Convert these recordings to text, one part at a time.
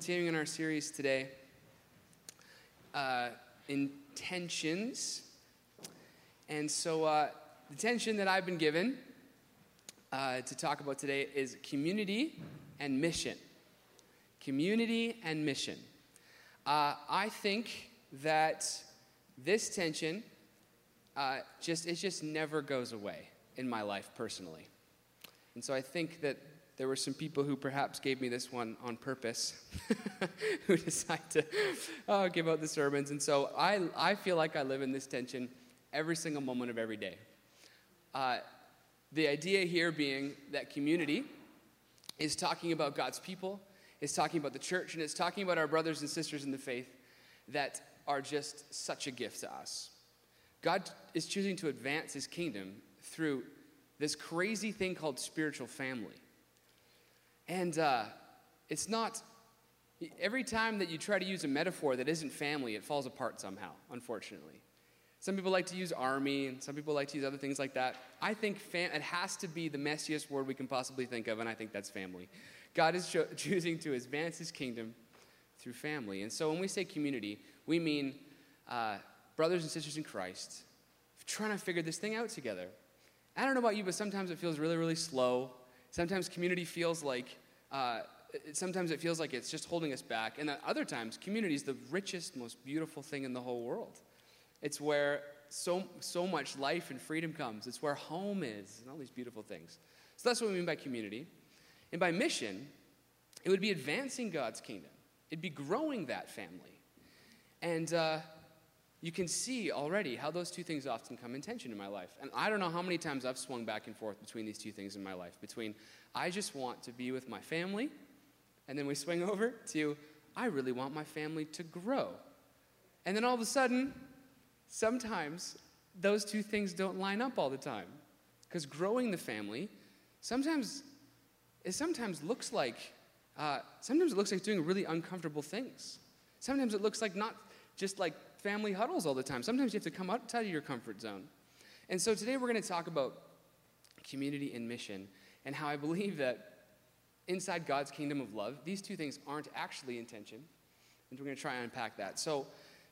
continuing in our series today, uh, Intentions. And so, uh, the tension that I've been given uh, to talk about today is community and mission. Community and mission. Uh, I think that this tension uh, just it just never goes away in my life personally, and so I think that there were some people who perhaps gave me this one on purpose, who decided to uh, give out the sermons. And so I, I feel like I live in this tension every single moment of every day. Uh, the idea here being that community is talking about God's people, is talking about the church, and it's talking about our brothers and sisters in the faith that are just such a gift to us. God is choosing to advance his kingdom through this crazy thing called spiritual family. And uh, it's not, every time that you try to use a metaphor that isn't family, it falls apart somehow, unfortunately. Some people like to use army, and some people like to use other things like that. I think fam- it has to be the messiest word we can possibly think of, and I think that's family. God is cho- choosing to advance his kingdom through family. And so when we say community, we mean uh, brothers and sisters in Christ trying to figure this thing out together. I don't know about you, but sometimes it feels really, really slow. Sometimes community feels like, uh, sometimes it feels like it's just holding us back. And at other times, community is the richest, most beautiful thing in the whole world. It's where so, so much life and freedom comes. It's where home is, and all these beautiful things. So that's what we mean by community. And by mission, it would be advancing God's kingdom, it'd be growing that family. And uh, you can see already how those two things often come in tension in my life. And I don't know how many times I've swung back and forth between these two things in my life between I just want to be with my family, and then we swing over to I really want my family to grow. And then all of a sudden, sometimes those two things don't line up all the time. Because growing the family sometimes it sometimes looks like uh, sometimes it looks like doing really uncomfortable things. Sometimes it looks like not just like family huddles all the time. Sometimes you have to come outside of your comfort zone. And so today we're going to talk about community and mission and how I believe that inside God's kingdom of love, these two things aren't actually in tension. And we're going to try and unpack that. So,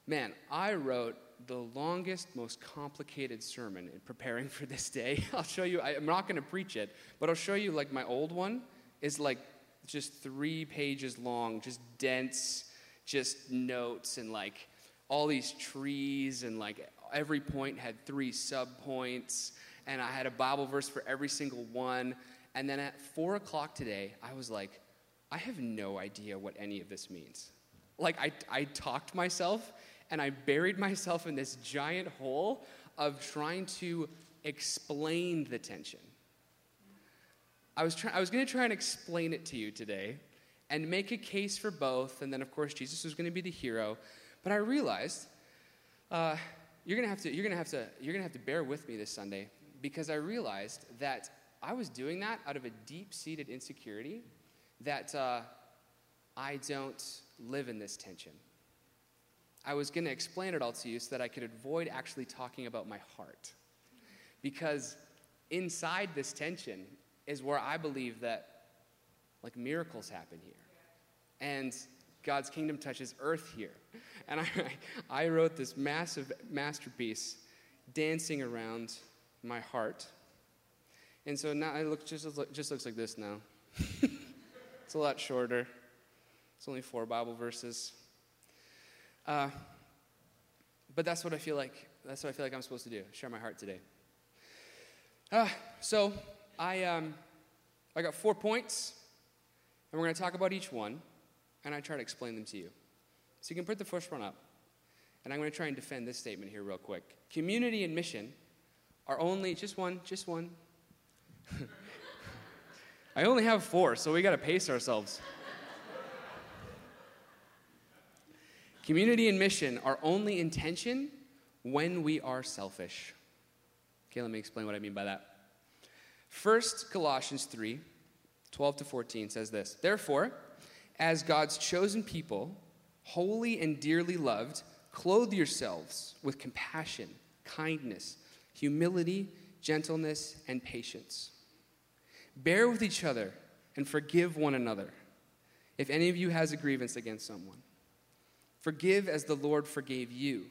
man, I wrote the longest, most complicated sermon in preparing for this day. I'll show you, I, am not going to preach it, but I'll show you, like, my old one is like just three pages long, just dense, just notes and like all these trees and like every point had three sub points and i had a bible verse for every single one. And then at four o'clock today i was like i have no idea what any of this means. Like i, I talked myself and i buried myself in this giant hole of trying to explain the tension. I was, try- I was going to try and explain it to you today and make a case for both and then of course jesus was going to be the hero but I realized uh, you're gonna have to you're gonna have to you're gonna have to bear with me this Sunday because I realized that I was doing that out of a deep-seated insecurity that uh, I don't live in this tension. I was going to explain it all to you so that I could avoid actually talking about my heart. Because inside this tension is where I believe that like miracles happen here. And God's kingdom touches earth here. And I, I wrote this massive masterpiece dancing around my heart. And so now it look, just, just looks like this now. it's a lot shorter. It's only four Bible verses. Uh, but that's what I feel like. That's what I feel like I'm supposed to do. Share my heart today. Uh, so I, um, I got four points, and we're going to talk about each one, and I try to explain them to you. So you can put the first one up. And I'm going to try and defend this statement here real quick. Community and mission are only, just one, just one. I only have four, so we got to pace ourselves. Community and mission are only intention when we are selfish. Okay, let me explain what I mean by that. First, Colossians 3 12 to 14 says this Therefore, as God's chosen people, holy and dearly loved, clothe yourselves with compassion, kindness, humility, gentleness, and patience. Bear with each other and forgive one another. If any of you has a grievance against someone, forgive as the Lord forgave you.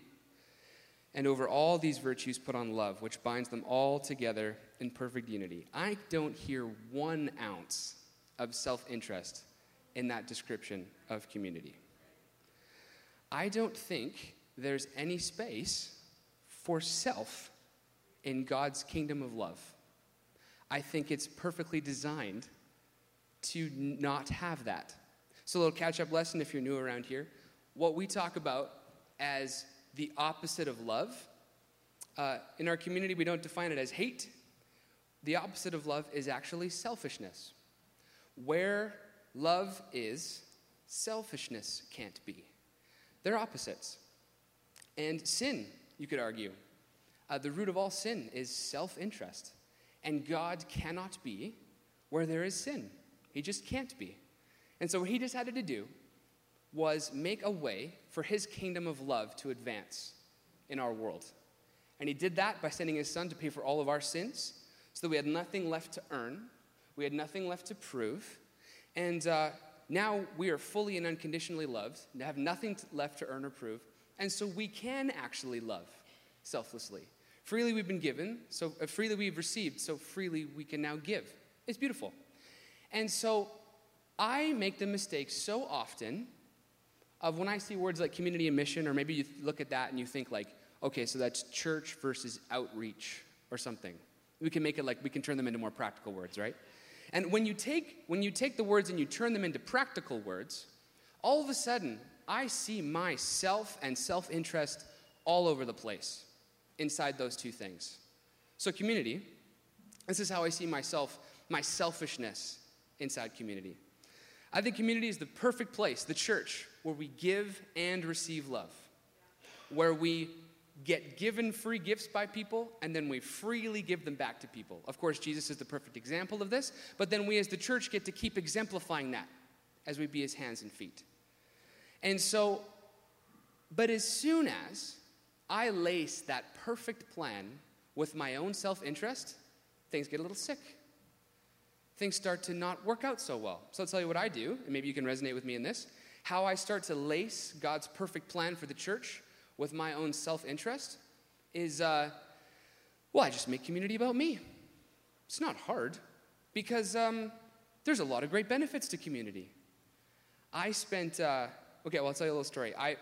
And over all these virtues, put on love, which binds them all together in perfect unity. I don't hear one ounce of self interest in that description of community. I don't think there's any space for self in God's kingdom of love. I think it's perfectly designed to not have that. So, a little catch up lesson if you're new around here. What we talk about as the opposite of love, uh, in our community, we don't define it as hate. The opposite of love is actually selfishness. Where love is, selfishness can't be. They're opposites. And sin, you could argue, uh, the root of all sin is self interest. And God cannot be where there is sin. He just can't be. And so, what he decided to do was make a way for his kingdom of love to advance in our world. And he did that by sending his son to pay for all of our sins so that we had nothing left to earn, we had nothing left to prove. And uh, now we are fully and unconditionally loved, have nothing left to earn or prove. And so we can actually love selflessly. Freely we've been given, so uh, freely we've received, so freely we can now give. It's beautiful. And so I make the mistake so often of when I see words like community and mission, or maybe you look at that and you think like, okay, so that's church versus outreach or something. We can make it like we can turn them into more practical words, right? And when you take when you take the words and you turn them into practical words, all of a sudden I see myself and self-interest all over the place inside those two things. So community, this is how I see myself, my selfishness inside community. I think community is the perfect place, the church, where we give and receive love, where we get given free gifts by people and then we freely give them back to people. Of course, Jesus is the perfect example of this, but then we as the church get to keep exemplifying that as we be his hands and feet. And so, but as soon as I lace that perfect plan with my own self interest, things get a little sick. Things start to not work out so well. So I'll tell you what I do, and maybe you can resonate with me in this. How I start to lace God's perfect plan for the church with my own self interest is, uh, well, I just make community about me. It's not hard because um, there's a lot of great benefits to community. I spent, uh, okay, well, I'll tell you a little story. I,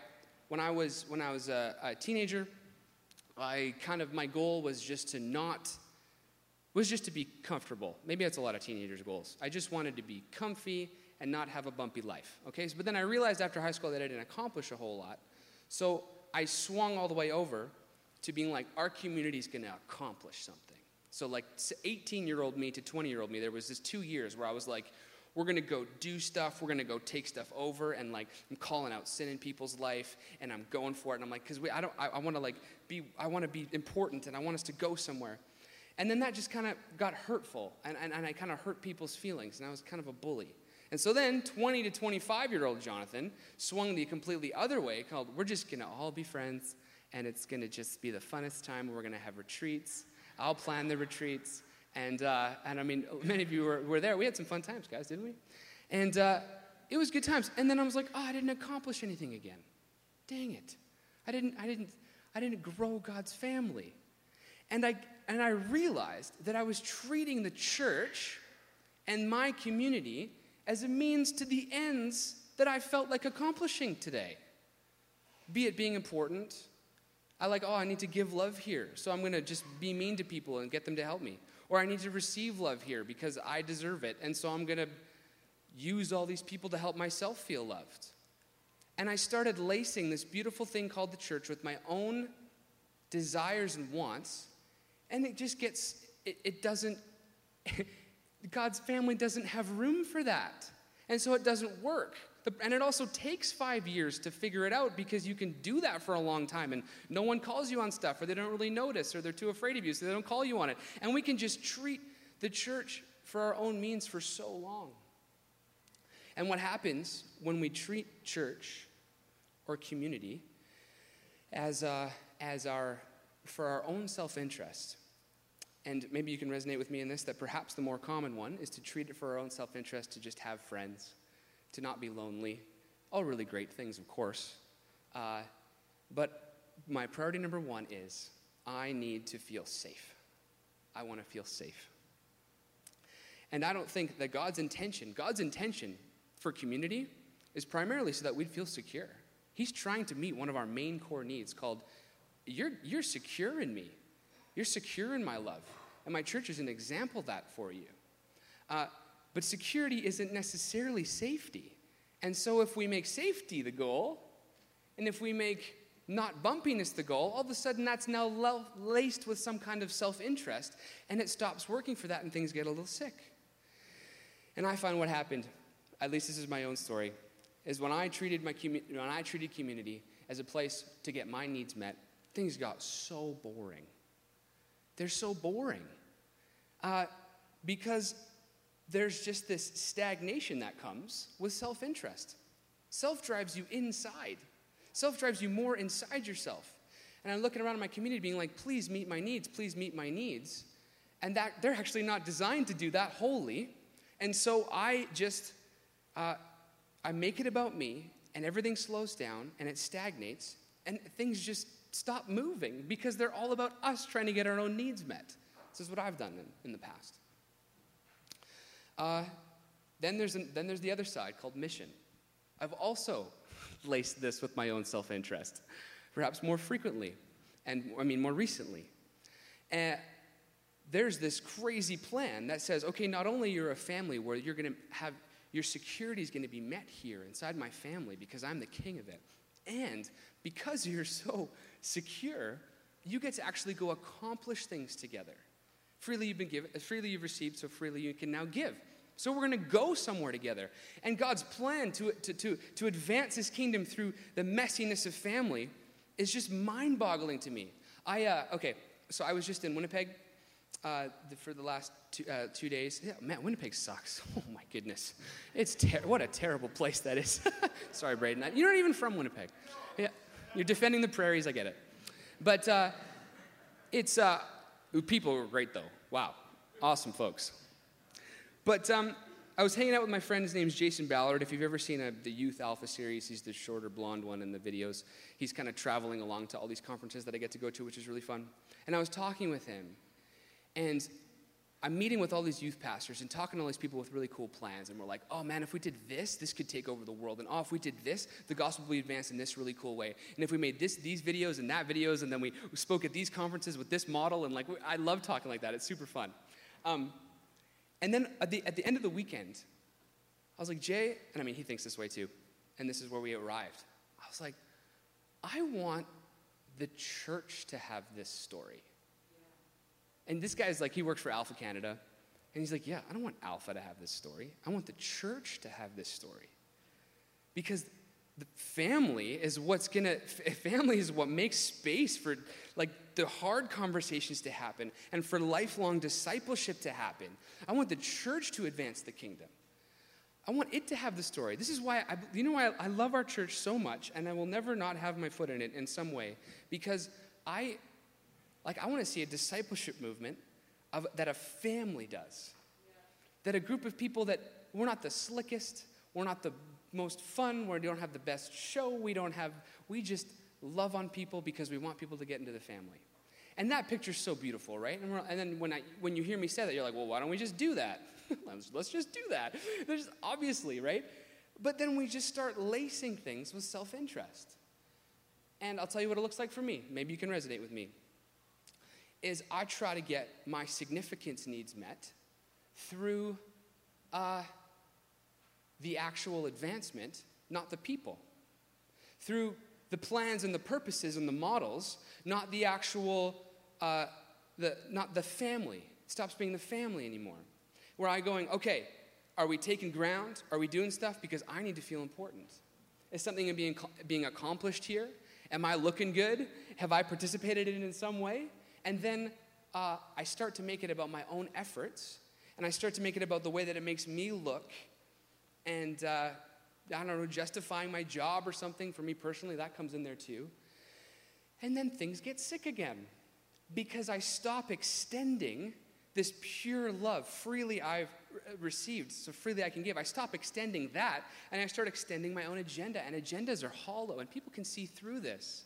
when I was, when I was a, a teenager, I kind of, my goal was just to not was just to be comfortable. Maybe that's a lot of teenagers' goals. I just wanted to be comfy and not have a bumpy life. Okay, but then I realized after high school that I didn't accomplish a whole lot. So I swung all the way over to being like, our community is going to accomplish something. So, like 18 year old me to 20 year old me, there was this two years where I was like, we're going to go do stuff. We're going to go take stuff over. And like, I'm calling out sin in people's life and I'm going for it. And I'm like, because I don't, I, I want to like be, I want to be important and I want us to go somewhere. And then that just kind of got hurtful, and, and, and I kind of hurt people's feelings, and I was kind of a bully. And so then 20 to 25 year old Jonathan swung the completely other way, called We're just gonna all be friends, and it's gonna just be the funnest time. We're gonna have retreats. I'll plan the retreats. And, uh, and I mean, many of you were, were there. We had some fun times, guys, didn't we? And uh, it was good times. And then I was like, oh, I didn't accomplish anything again. Dang it. I didn't, I didn't, I didn't grow God's family. And I, and I realized that I was treating the church and my community as a means to the ends that I felt like accomplishing today. Be it being important, I like, oh, I need to give love here, so I'm gonna just be mean to people and get them to help me. Or I need to receive love here because I deserve it, and so I'm gonna use all these people to help myself feel loved. And I started lacing this beautiful thing called the church with my own desires and wants and it just gets, it, it doesn't, God's family doesn't have room for that. And so it doesn't work. And it also takes five years to figure it out because you can do that for a long time and no one calls you on stuff or they don't really notice or they're too afraid of you so they don't call you on it. And we can just treat the church for our own means for so long. And what happens when we treat church or community as, uh, as our for our own self interest. And maybe you can resonate with me in this that perhaps the more common one is to treat it for our own self interest to just have friends, to not be lonely. All really great things, of course. Uh, but my priority number one is I need to feel safe. I want to feel safe. And I don't think that God's intention, God's intention for community is primarily so that we'd feel secure. He's trying to meet one of our main core needs called you're, you're secure in me. You're secure in my love. And my church is an example that for you. Uh, but security isn't necessarily safety. And so if we make safety the goal, and if we make not bumpiness the goal, all of a sudden that's now laced with some kind of self interest, and it stops working for that, and things get a little sick. And I find what happened, at least this is my own story, is when I treated, my when I treated community as a place to get my needs met, things got so boring. They're so boring. Uh, because there's just this stagnation that comes with self interest. Self drives you inside. Self drives you more inside yourself. And I'm looking around in my community being like, please meet my needs, please meet my needs. And that they're actually not designed to do that wholly. And so I just, uh, I make it about me, and everything slows down and it stagnates, and things just stop moving because they're all about us trying to get our own needs met. This is what I've done in, in the past. Uh, then, there's an, then there's the other side called mission. I've also laced this with my own self interest, perhaps more frequently, and I mean more recently. And there's this crazy plan that says, okay, not only you're a family where you're going to have your security is going to be met here inside my family because I'm the king of it, and because you're so secure, you get to actually go accomplish things together. Freely you've been given, freely you've received, so freely you can now give. So we're going to go somewhere together. And God's plan to, to, to, to advance his kingdom through the messiness of family is just mind boggling to me. I, uh, okay, so I was just in Winnipeg uh, the, for the last two, uh, two days. Yeah, man, Winnipeg sucks. Oh my goodness. It's ter- what a terrible place that is. Sorry, Braden. You're not even from Winnipeg. Yeah, you're defending the prairies, I get it. But uh, it's, uh, people were great though. Wow, awesome folks. But um, I was hanging out with my friend. His name's Jason Ballard. If you've ever seen a, the Youth Alpha series, he's the shorter blonde one in the videos. He's kind of traveling along to all these conferences that I get to go to, which is really fun. And I was talking with him, and I'm meeting with all these youth pastors and talking to all these people with really cool plans. And we're like, oh man, if we did this, this could take over the world. And oh, if we did this, the gospel would be advanced in this really cool way. And if we made this, these videos and that videos, and then we spoke at these conferences with this model, and like, I love talking like that. It's super fun. Um, and then at the, at the end of the weekend, I was like, Jay, and I mean, he thinks this way too, and this is where we arrived. I was like, I want the church to have this story. And this guy's like, he works for Alpha Canada, and he's like, yeah, I don't want Alpha to have this story. I want the church to have this story. Because the family is what's gonna family is what makes space for like the hard conversations to happen and for lifelong discipleship to happen i want the church to advance the kingdom i want it to have the story this is why i you know why i love our church so much and i will never not have my foot in it in some way because i like i want to see a discipleship movement of, that a family does that a group of people that we're not the slickest we're not the most fun, we don't have the best show, we don't have, we just love on people because we want people to get into the family. And that picture's so beautiful, right? And, and, then when, I, when you hear me say that, you're like, well, why don't we just do that? let's, let's just do that. There's obviously, right? But then we just start lacing things with self interest. And I'll tell you what it looks like for me. Maybe you can resonate with me. Is I try to get my significance needs met through uh, the actual advancement, not the people. Through the plans and the purposes and the models, not the actual, uh, the, not the family. It stops being the family anymore. Where I going, okay, are we taking ground? Are we doing stuff? Because I need to feel important. Is something being, being accomplished here? Am I looking good? Have I participated in it in some way? And then uh, I start to make it about my own efforts, and I start to make it about the way that it makes me look and uh, I don't know, justifying my job or something for me personally, that comes in there too. And then things get sick again because I stop extending this pure love, freely I've received, so freely I can give. I stop extending that and I start extending my own agenda. And agendas are hollow, and people can see through this.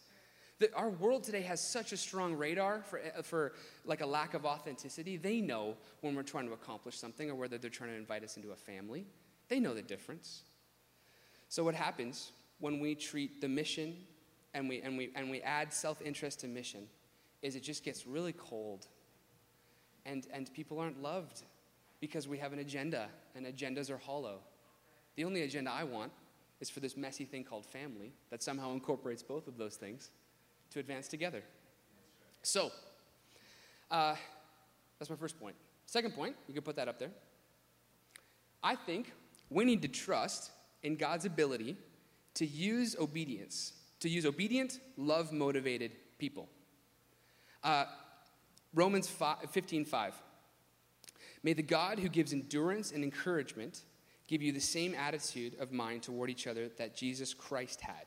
Our world today has such a strong radar for, eh, for like a lack of authenticity. They know when we're trying to accomplish something or whether they're trying to invite us into a family. They know the difference. So what happens when we treat the mission and we, and we, and we add self-interest to mission is it just gets really cold and, and people aren't loved because we have an agenda, and agendas are hollow. The only agenda I want is for this messy thing called family that somehow incorporates both of those things to advance together. So, uh, that's my first point. Second point, you can put that up there. I think we need to trust in God's ability to use obedience, to use obedient, love motivated people. Uh, Romans 5, 15 5. May the God who gives endurance and encouragement give you the same attitude of mind toward each other that Jesus Christ had.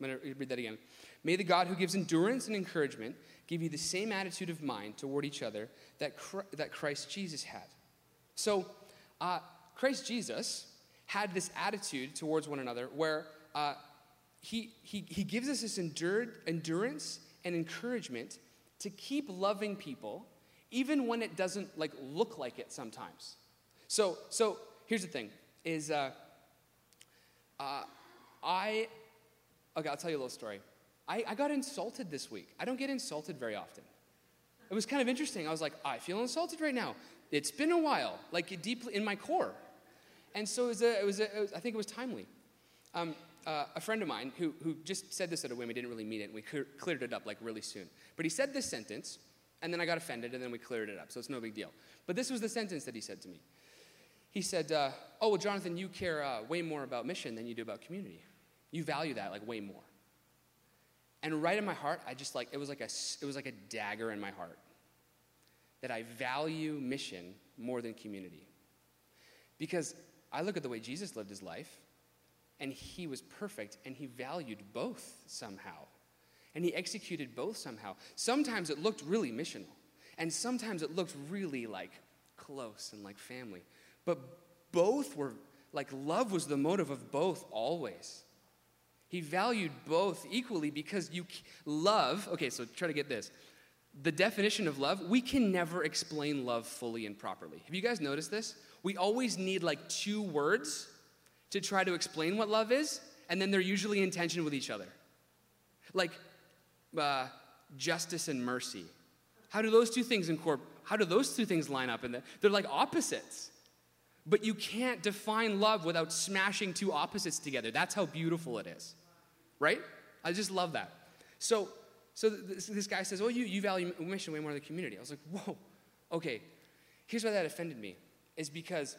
I'm going to read that again. May the God who gives endurance and encouragement give you the same attitude of mind toward each other that, that Christ Jesus had. So, uh, Christ Jesus had this attitude towards one another where uh, he, he, he gives us this endured, endurance and encouragement to keep loving people even when it doesn't like look like it sometimes. So, so here's the thing: is uh, uh, I okay? I'll tell you a little story. I, I got insulted this week. I don't get insulted very often. It was kind of interesting. I was like, I feel insulted right now. It's been a while, like deeply in my core, and so it was. A, it was, a, it was I think it was timely. Um, uh, a friend of mine who, who just said this at a whim, we didn't really mean it, and we clear, cleared it up like really soon. But he said this sentence, and then I got offended, and then we cleared it up, so it's no big deal. But this was the sentence that he said to me. He said, uh, Oh, well, Jonathan, you care uh, way more about mission than you do about community. You value that like way more. And right in my heart, I just like, it was like a, it was like a dagger in my heart that I value mission more than community. Because I look at the way Jesus lived his life, and he was perfect, and he valued both somehow. And he executed both somehow. Sometimes it looked really missional, and sometimes it looked really like close and like family. But both were like love was the motive of both always. He valued both equally because you love, okay, so try to get this. The definition of love, we can never explain love fully and properly. Have you guys noticed this? We always need like two words to try to explain what love is, and then they're usually in tension with each other. Like uh, justice and mercy. How do those two things incorporate? How do those two things line up? In the, they're like opposites. But you can't define love without smashing two opposites together. That's how beautiful it is, right? I just love that. So, so this, this guy says, "Oh, you you value mission way more than the community." I was like, "Whoa, okay." Here's why that offended me: is because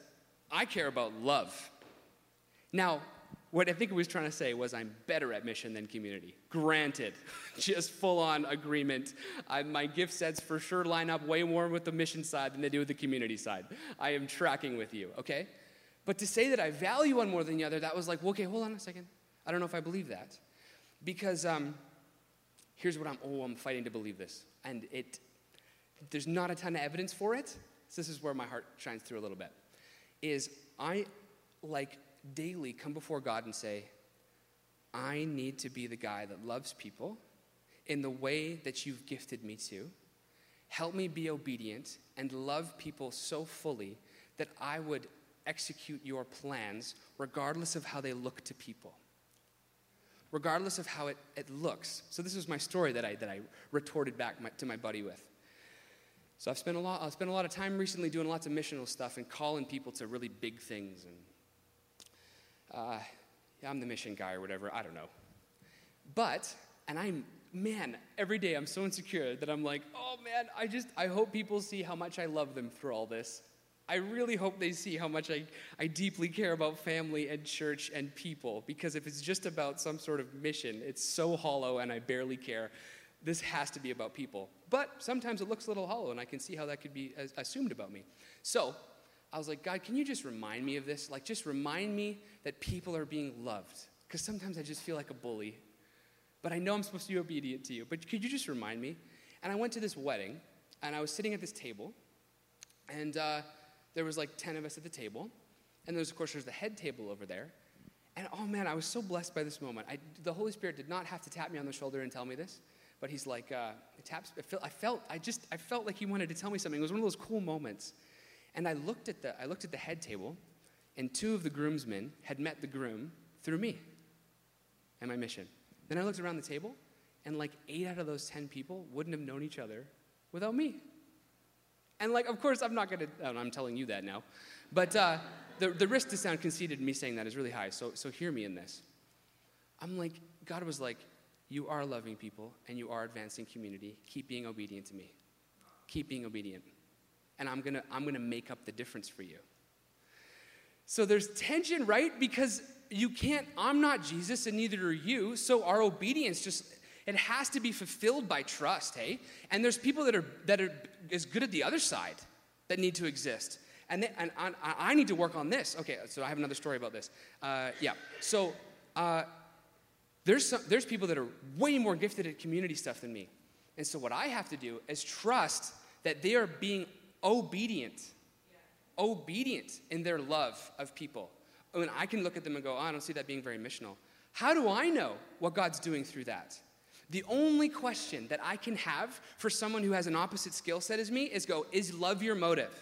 I care about love. Now, what I think he was trying to say was, I'm better at mission than community. Granted, just full on agreement. I, my gift sets for sure line up way more with the mission side than they do with the community side. I am tracking with you, okay? But to say that I value one more than the other, that was like, okay, hold on a second. I don't know if I believe that. Because um, here's what I'm, oh, I'm fighting to believe this. And it, there's not a ton of evidence for it. So this is where my heart shines through a little bit. Is I like daily come before God and say, I need to be the guy that loves people in the way that you've gifted me to. Help me be obedient and love people so fully that I would execute your plans regardless of how they look to people. Regardless of how it, it looks. So, this was my story that I, that I retorted back my, to my buddy with. So, I've spent, a lot, I've spent a lot of time recently doing lots of missional stuff and calling people to really big things and uh, yeah, I'm the mission guy or whatever. I don't know. But, and I'm, man, every day I'm so insecure that I'm like, oh man, I just, I hope people see how much I love them through all this. I really hope they see how much I, I deeply care about family and church and people because if it's just about some sort of mission, it's so hollow and I barely care. This has to be about people. But sometimes it looks a little hollow and I can see how that could be assumed about me. So I was like, God, can you just remind me of this? Like, just remind me that people are being loved. Because sometimes I just feel like a bully. But I know I'm supposed to be obedient to you. But could you just remind me? And I went to this wedding, and I was sitting at this table, And uh, there was like 10 of us at the table. And there's, of course, there's the head table over there. And oh man, I was so blessed by this moment. I, the Holy Spirit did not have to tap me on the shoulder and tell me this, but He's like, uh, taps. I felt, I just, I felt like He wanted to tell me something. It was one of those cool moments. And I looked at the, I looked at the head table, and two of the groomsmen had met the groom through me and my mission. Then I looked around the table, and like eight out of those ten people wouldn't have known each other without me. And like, of course, I'm not gonna, oh, I'm telling you that now. But uh, the, the risk to sound conceited in me saying that is really high, so, so hear me in this. I'm like, God was like, you are loving people and you are advancing community. Keep being obedient to me. Keep being obedient. And I'm gonna, I'm gonna make up the difference for you. So there's tension, right? Because you can't, I'm not Jesus and neither are you. So our obedience just, it has to be fulfilled by trust, hey? And there's people that are, that are as good at the other side that need to exist. And, they, and I, I, need to work on this. Okay, so I have another story about this. Uh, yeah, so uh, there's, some, there's people that are way more gifted at community stuff than me. And so what I have to do is trust that they are being obedient, obedient in their love of people. And I can look at them and go, oh, I don't see that being very missional. How do I know what God's doing through that? The only question that I can have for someone who has an opposite skill set as me is go, is love your motive?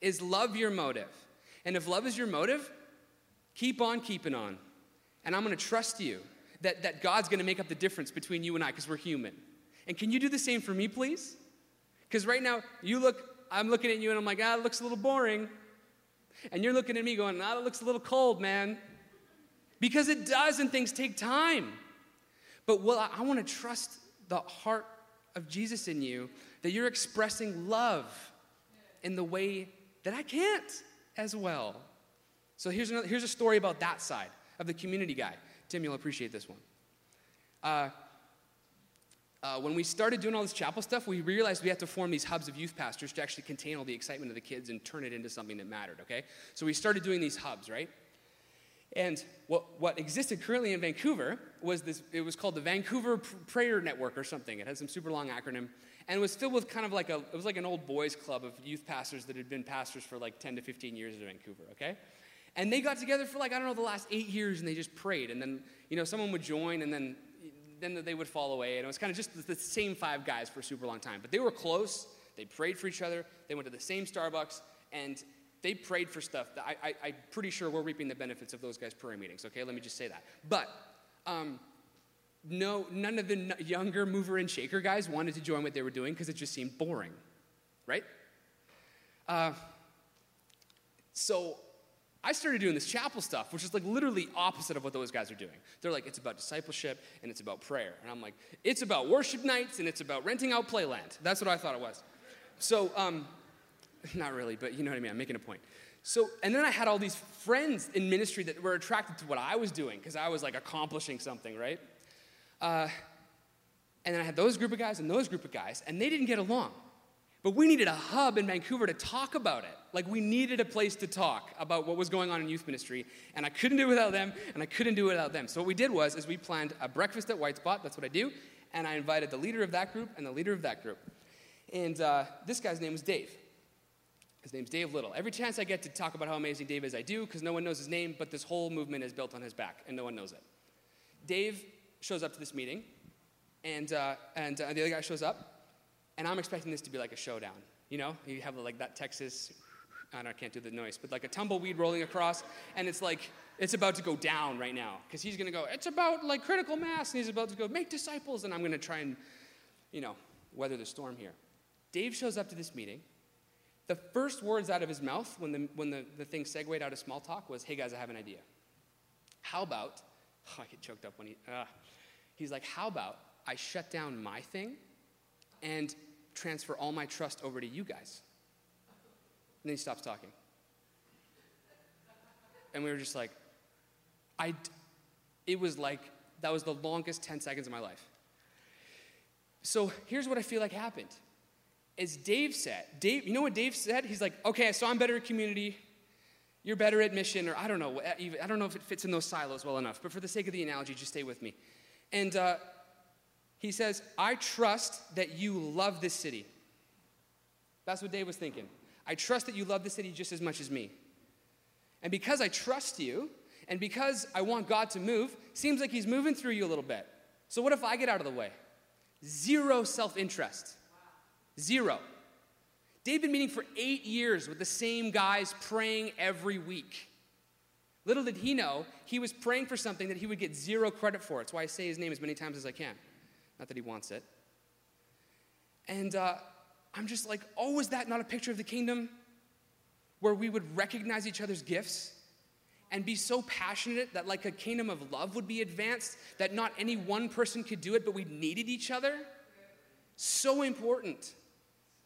Is love your motive? And if love is your motive, keep on keeping on. And I'm gonna trust you that, that God's gonna make up the difference between you and I because we're human. And can you do the same for me, please? Because right now, you look, I'm looking at you and I'm like, ah, it looks a little boring. And you're looking at me going, ah, it looks a little cold, man. Because it does and things take time. But well, I, I want to trust the heart of Jesus in you that you're expressing love in the way that I can't as well. So here's, another, here's a story about that side of the community guy. Tim, you'll appreciate this one. Uh, uh, when we started doing all this chapel stuff, we realized we had to form these hubs of youth pastors to actually contain all the excitement of the kids and turn it into something that mattered, okay? So we started doing these hubs, right? And what, what existed currently in Vancouver was this, it was called the Vancouver Prayer Network or something. It had some super long acronym. And it was filled with kind of like a, it was like an old boys club of youth pastors that had been pastors for like 10 to 15 years in Vancouver, okay? And they got together for like, I don't know, the last eight years and they just prayed. And then, you know, someone would join and then, then they would fall away. And it was kind of just the same five guys for a super long time. But they were close. They prayed for each other. They went to the same Starbucks. And they prayed for stuff I, am pretty sure we're reaping the benefits of those guys' prayer meetings, okay? Let me just say that. But um, no, none of the younger mover and shaker guys wanted to join what they were doing because it just seemed boring, right? Uh, so I started doing this chapel stuff, which is like literally opposite of what those guys are doing. They're like, it's about discipleship and it's about prayer. And I'm like, it's about worship nights and it's about renting out playland. That's what I thought it was. So, um, Not really, but you know what I mean. I'm making a point. So, and then I had all these friends in ministry that were attracted to what I was doing because I was like accomplishing something, right? Uh, and then I had those group of guys and those group of guys, and they didn't get along. But we needed a hub in Vancouver to talk about it. Like we needed a place to talk about what was going on in youth ministry, and I couldn't do it without them, and I couldn't do it without them. So what we did was, is we planned a breakfast at White Spot. That's what I do, and I invited the leader of that group and the leader of that group. And uh, this guy's name was Dave. His name's Dave Little. Every chance I get to talk about how amazing Dave is, I do, because no one knows his name, but this whole movement is built on his back, and no one knows it. Dave shows up to this meeting, and, uh, and uh, the other guy shows up, and I'm expecting this to be like a showdown. You know, you have like that Texas, I, I can't do the noise, but like a tumbleweed rolling across, and it's like, it's about to go down right now, because he's gonna go, it's about like critical mass, and he's about to go, make disciples, and I'm gonna try and, you know, weather the storm here. Dave shows up to this meeting, the first words out of his mouth when the, when the, the thing segued out of small talk was, Hey guys, I have an idea. How about, oh, I get choked up when he, uh, he's like, How about I shut down my thing and transfer all my trust over to you guys? And then he stops talking. And we were just like, I, it was like, that was the longest 10 seconds of my life. So here's what I feel like happened as Dave said, Dave, you know what Dave said? He's like, okay, so I'm better at community, you're better at mission, or I don't know, I don't know if it fits in those silos well enough, but for the sake of the analogy, just stay with me. And uh, he says, I trust that you love this city. That's what Dave was thinking. I trust that you love the city just as much as me. And because I trust you, and because I want God to move, seems like He's moving through you a little bit. So what if I get out of the way? Zero self interest. Zero. They've been meeting for eight years with the same guys praying every week. Little did he know, he was praying for something that he would get zero credit for. It's why I say his name as many times as I can. Not that he wants it. And uh, I'm just like, oh, is that not a picture of the kingdom? Where we would recognize each other's gifts and be so passionate that, like a kingdom of love would be advanced, that not any one person could do it, but we needed each other? So important.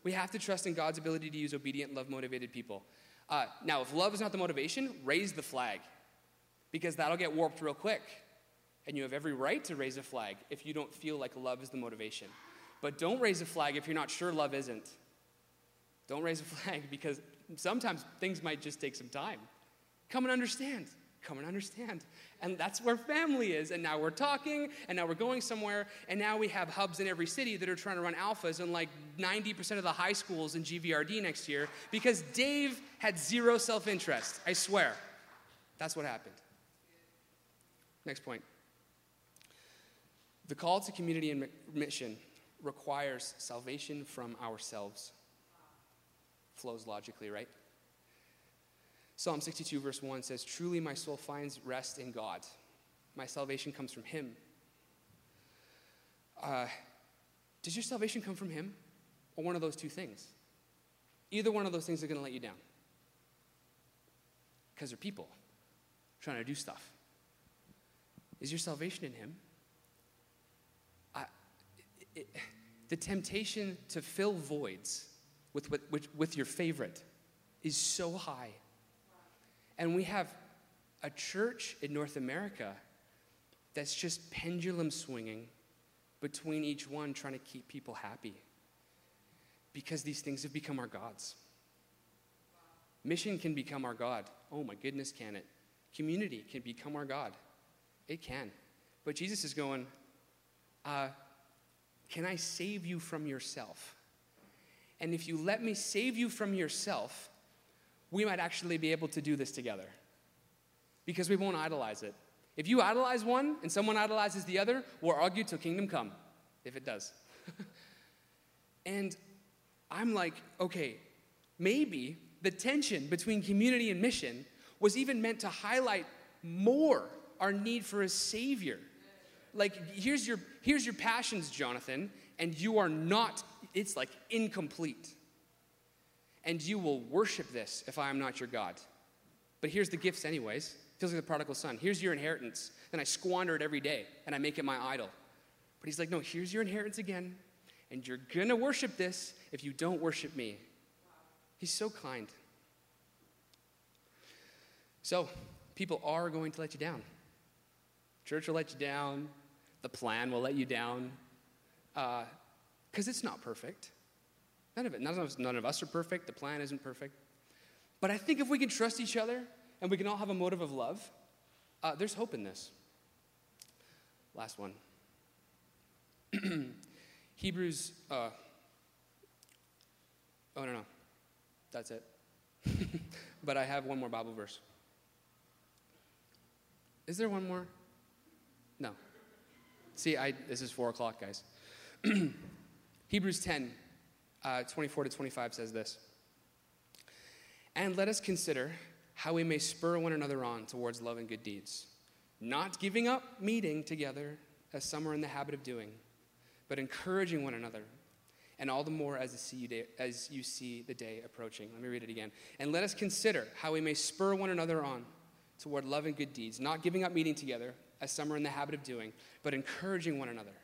We have to trust in God's ability to use obedient, love motivated people. Uh, now, if love is not the motivation, raise the flag because that'll get warped real quick. And you have every right to raise a flag if you don't feel like love is the motivation. But don't raise a flag if you're not sure love isn't. Don't raise a flag because sometimes things might just take some time. Come and understand. Come and understand. And that's where family is. And now we're talking, and now we're going somewhere, and now we have hubs in every city that are trying to run alphas in like 90% of the high schools in GVRD next year because Dave had zero self interest. I swear. That's what happened. Next point. The call to community and mission requires salvation from ourselves. Flows logically, right? Psalm 62, verse 1 says, Truly my soul finds rest in God. My salvation comes from Him. Uh, does your salvation come from Him or one of those two things? Either one of those things are going to let you down because they're people trying to do stuff. Is your salvation in Him? I, it, the temptation to fill voids with, with, with your favorite is so high and we have a church in North America that's just pendulum swinging between each one, trying to keep people happy. Because these things have become our gods. Mission can become our God. Oh my goodness, can it? Community can become our God. It can. But Jesus is going, uh, Can I save you from yourself? And if you let me save you from yourself, we might actually be able to do this together because we won't idolize it. If you idolize one and someone idolizes the other, we'll argue till kingdom come, if it does. and I'm like, okay, maybe the tension between community and mission was even meant to highlight more our need for a savior. Like, here's your, here's your passions, Jonathan, and you are not, it's like incomplete and you will worship this if I am not your God. But here's the gifts, anyways. Feels like the prodigal son. Here's your inheritance. Then I squander it every day and I make it my idol. But he's like, no, here's your inheritance again, and you're gonna worship this if you don't worship me. He's so kind. So, people are going to let you down. Church will let you down. The plan will let you down. Because uh, it's not perfect. None of it. None of, us, none of us are perfect. The plan isn't perfect. But I think if we can trust each other and we can all have a motive of love, uh, there's hope in this. Last one. Hebrews. Uh, oh, no, no. That's it. but I have one more Bible verse. Is there one more? No. See, I, this is 4 o'clock, guys. Hebrews 10, uh, 24 to 25 says this And let us consider how we may spur one another on towards love and good deeds, not giving up meeting together as some are in the habit of doing, but encouraging one another, and all the more as, see day, as you see the day approaching. Let me read it again. And let us consider how we may spur one another on toward love and good deeds, not giving up meeting together as some are in the habit of doing, but encouraging one another,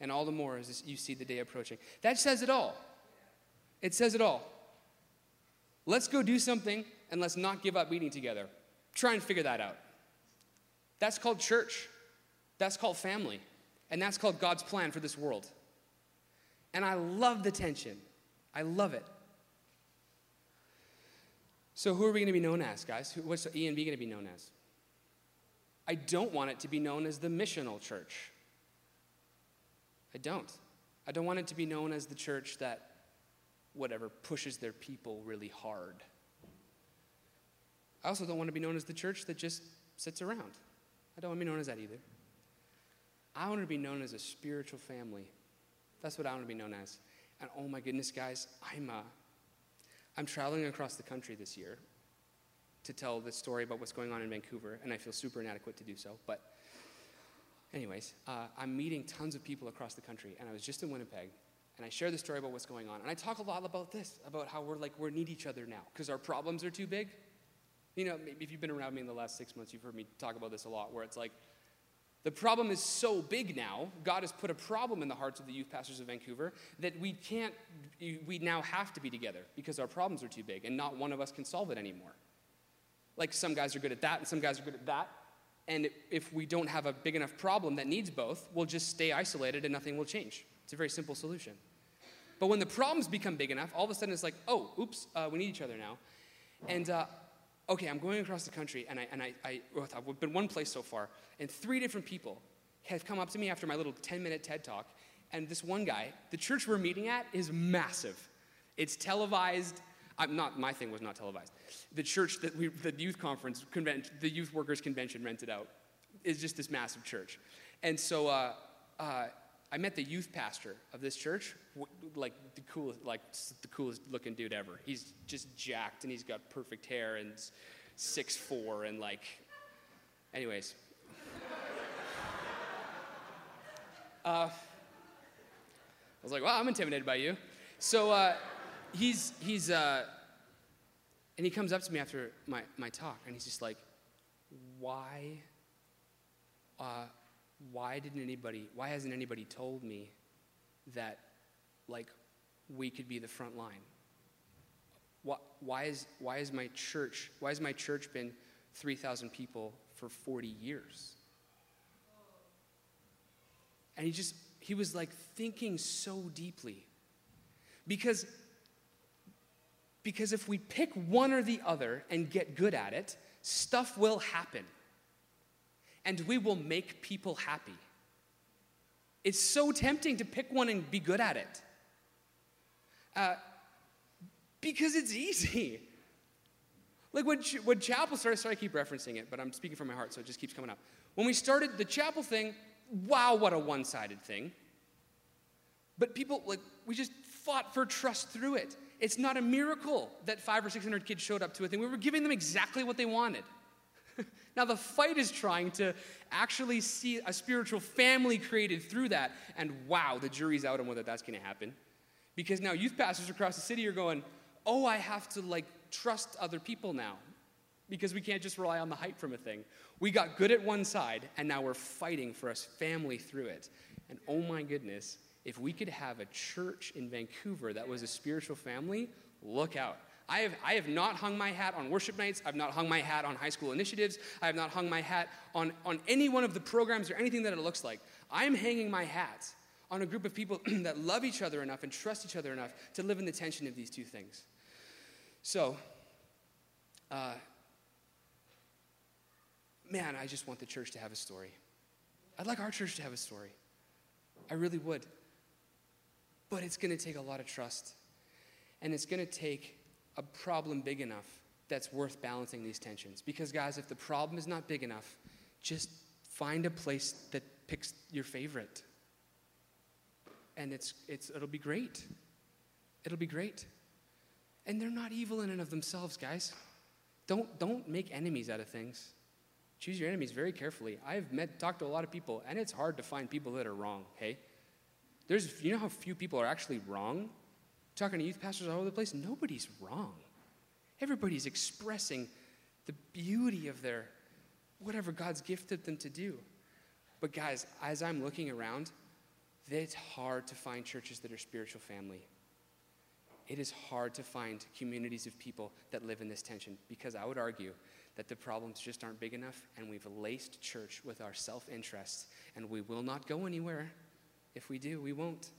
and all the more as you see the day approaching. That says it all. It says it all. Let's go do something and let's not give up meeting together. Try and figure that out. That's called church. That's called family. And that's called God's plan for this world. And I love the tension. I love it. So, who are we going to be known as, guys? What's ENB going to be known as? I don't want it to be known as the missional church. I don't. I don't want it to be known as the church that whatever pushes their people really hard. I also don't want to be known as the church that just sits around. I don't want to be known as that either. I want to be known as a spiritual family. That's what I want to be known as. And oh my goodness, guys, I'm, uh, I'm traveling across the country this year to tell this story about what's going on in Vancouver, and I feel super inadequate to do so. But, anyways, uh, I'm meeting tons of people across the country, and I was just in Winnipeg, and I share the story about what's going on. And I talk a lot about this, about how we're like, we need each other now, because our problems are too big. You know, if you've been around me in the last six months, you've heard me talk about this a lot, where it's like, the problem is so big now, God has put a problem in the hearts of the youth pastors of Vancouver that we can't, we now have to be together because our problems are too big and not one of us can solve it anymore. Like some guys are good at that and some guys are good at that. And if we don't have a big enough problem that needs both, we'll just stay isolated and nothing will change. It's a very simple solution. But when the problems become big enough, all of a sudden it's like, oh, oops, uh, we need each other now. And uh, okay, I'm going across the country, and, I, and I, I, I've been one place so far, and three different people have come up to me after my little 10 minute TED talk. And this one guy, the church we're meeting at is massive. It's televised. I'm not, my thing was not televised. The church that we, the youth conference convention, the youth workers convention rented out is just this massive church. And so uh, uh, I met the youth pastor of this church, like the coolest, like the coolest looking dude ever. He's just jacked and he's got perfect hair and six four and like, anyways. Uh, I was like, well, I'm intimidated by you. So uh, he's he's uh, and he comes up to me after my my talk and he's just like, why? Uh, why didn't anybody, why hasn't anybody told me that, like, we could be the front line? Why, why, is, why is my church, why has my church been 3,000 people for 40 years? And he just, he was like thinking so deeply. Because, because if we pick one or the other and get good at it, stuff will happen and we will make people happy. It's so tempting to pick one and be good at it. Uh, because it's easy. Like when, when chapel started, sorry I keep referencing it, but I'm speaking from my heart, so it just keeps coming up. When we started the chapel thing, wow, what a one sided thing. But people, like, we just fought for trust through it. It's not a miracle that five or 600 kids showed up to a thing. We were giving them exactly what they wanted. now, the fight is trying to actually see a spiritual family created through that, and wow, the jury's out on whether that's going to happen. Because now youth pastors across the city are going, oh, I have to like trust other people now. Because we can't just rely on the hype from a thing. We got good at one side, and now we're fighting for us family through it. And oh my goodness, if we could have a church in Vancouver that was a spiritual family, look out. I have, I have not hung my hat on worship nights. I've not hung my hat on high school initiatives. I have not hung my hat on, on any one of the programs or anything that it looks like. I'm hanging my hat on a group of people that love each other enough and trust each other enough to live in the tension of these two things. So, uh, man, I just want the church to have a story. I'd like our church to have a story. I really would. But it's going to take a lot of trust. And it's going to take a problem big enough that's worth balancing these tensions. Because, guys, if the problem is not big enough, just find a place that picks your favorite. And it's, it's, it'll be great. It'll be great. And they're not evil in and of themselves, guys. Don't, don't make enemies out of things. Choose your enemies very carefully. I've met, talked to a lot of people, and it's hard to find people that are wrong, hey? There's, you know how few people are actually wrong? talking to youth pastors all over the place, nobody's wrong. Everybody's expressing the beauty of their whatever God's gifted them to do. But guys, as I'm looking around, it's hard to find churches that are spiritual family. It is hard to find communities of people that live in this tension because I would argue that the problems just aren't big enough and we've laced church with our self interest and we will not go anywhere. If we do, we won't.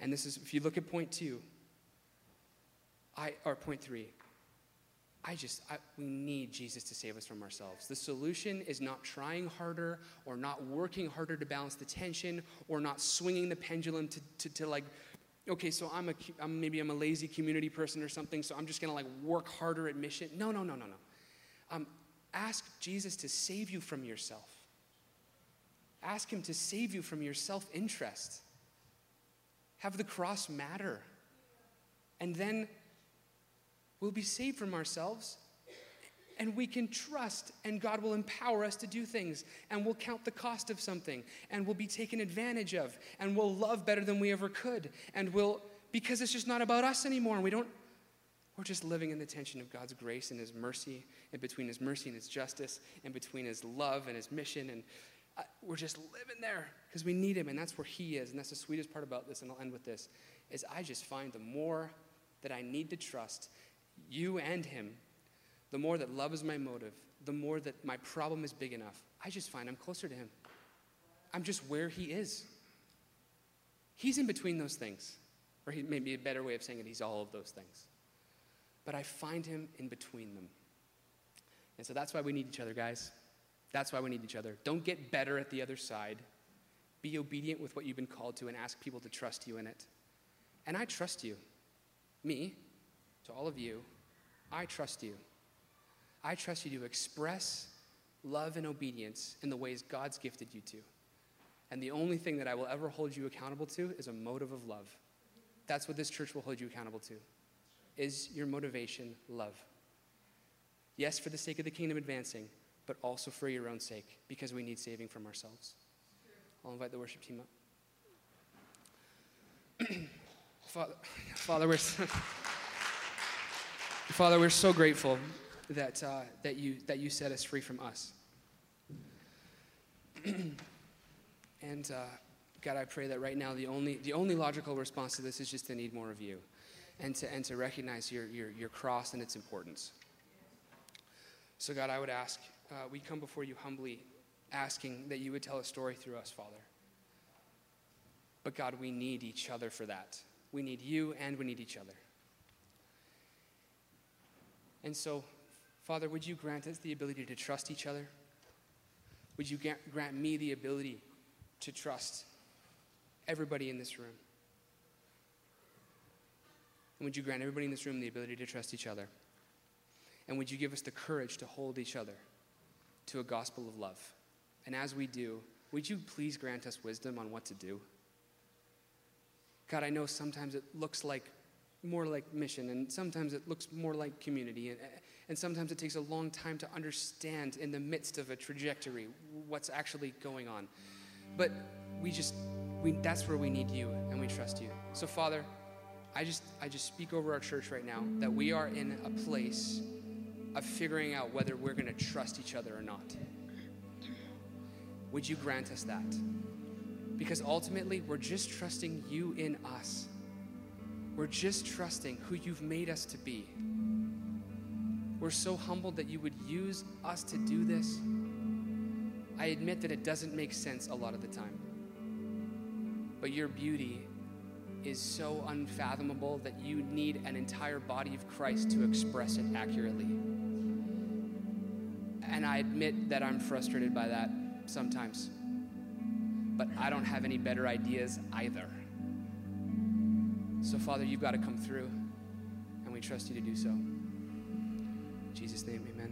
And this is, if you look at point two, I, or point three, I just, I, we need Jesus to save us from ourselves. The solution is not trying harder or not working harder to balance the tension or not swinging the pendulum to, to, to like okay, so I'm a I'm, maybe I'm a lazy community person or something, so I'm just gonna like work harder at mission. No, no, no, no, no. Um, ask Jesus to save you from yourself. Ask Him to save you from your self interest. Have the cross matter. And then we'll be saved from ourselves and we can trust, and God will empower us to do things, and we'll count the cost of something, and we'll be taken advantage of, and we'll love better than we ever could, and we'll, because it's just not about us anymore, and we don't, we're just living in the tension of God's grace and His mercy, and between His mercy and His justice, and between His love and His mission, and uh, we're just living there because we need Him, and that's where He is, and that's the sweetest part about this, and I'll end with this, is I just find the more that I need to trust you and Him the more that love is my motive, the more that my problem is big enough, I just find I'm closer to Him. I'm just where He is. He's in between those things. Or he, maybe a better way of saying it, He's all of those things. But I find Him in between them. And so that's why we need each other, guys. That's why we need each other. Don't get better at the other side. Be obedient with what you've been called to and ask people to trust you in it. And I trust you. Me, to all of you, I trust you. I trust you to express love and obedience in the ways God's gifted you to. And the only thing that I will ever hold you accountable to is a motive of love. That's what this church will hold you accountable to. Is your motivation love? Yes, for the sake of the kingdom advancing, but also for your own sake, because we need saving from ourselves. I'll invite the worship team up. Father, Father, we're Father, we're so grateful that, uh, that, you, that you set us free from us. and uh, God, I pray that right now the only, the only logical response to this is just to need more of you and to, and to recognize your, your, your cross and its importance. So, God, I would ask, uh, we come before you humbly, asking that you would tell a story through us, Father. But, God, we need each other for that. We need you and we need each other. And so, Father, would you grant us the ability to trust each other? Would you grant me the ability to trust everybody in this room? And would you grant everybody in this room the ability to trust each other? And would you give us the courage to hold each other to a gospel of love? And as we do, would you please grant us wisdom on what to do? God, I know sometimes it looks like more like mission, and sometimes it looks more like community. And, and sometimes it takes a long time to understand in the midst of a trajectory what's actually going on. But we just, we, that's where we need you and we trust you. So, Father, I just, I just speak over our church right now that we are in a place of figuring out whether we're going to trust each other or not. Would you grant us that? Because ultimately, we're just trusting you in us. We're just trusting who you've made us to be. We're so humbled that you would use us to do this. I admit that it doesn't make sense a lot of the time. But your beauty is so unfathomable that you need an entire body of Christ to express it accurately. And I admit that I'm frustrated by that sometimes. But I don't have any better ideas either. So, Father, you've got to come through, and we trust you to do so. In Jesus' name, amen.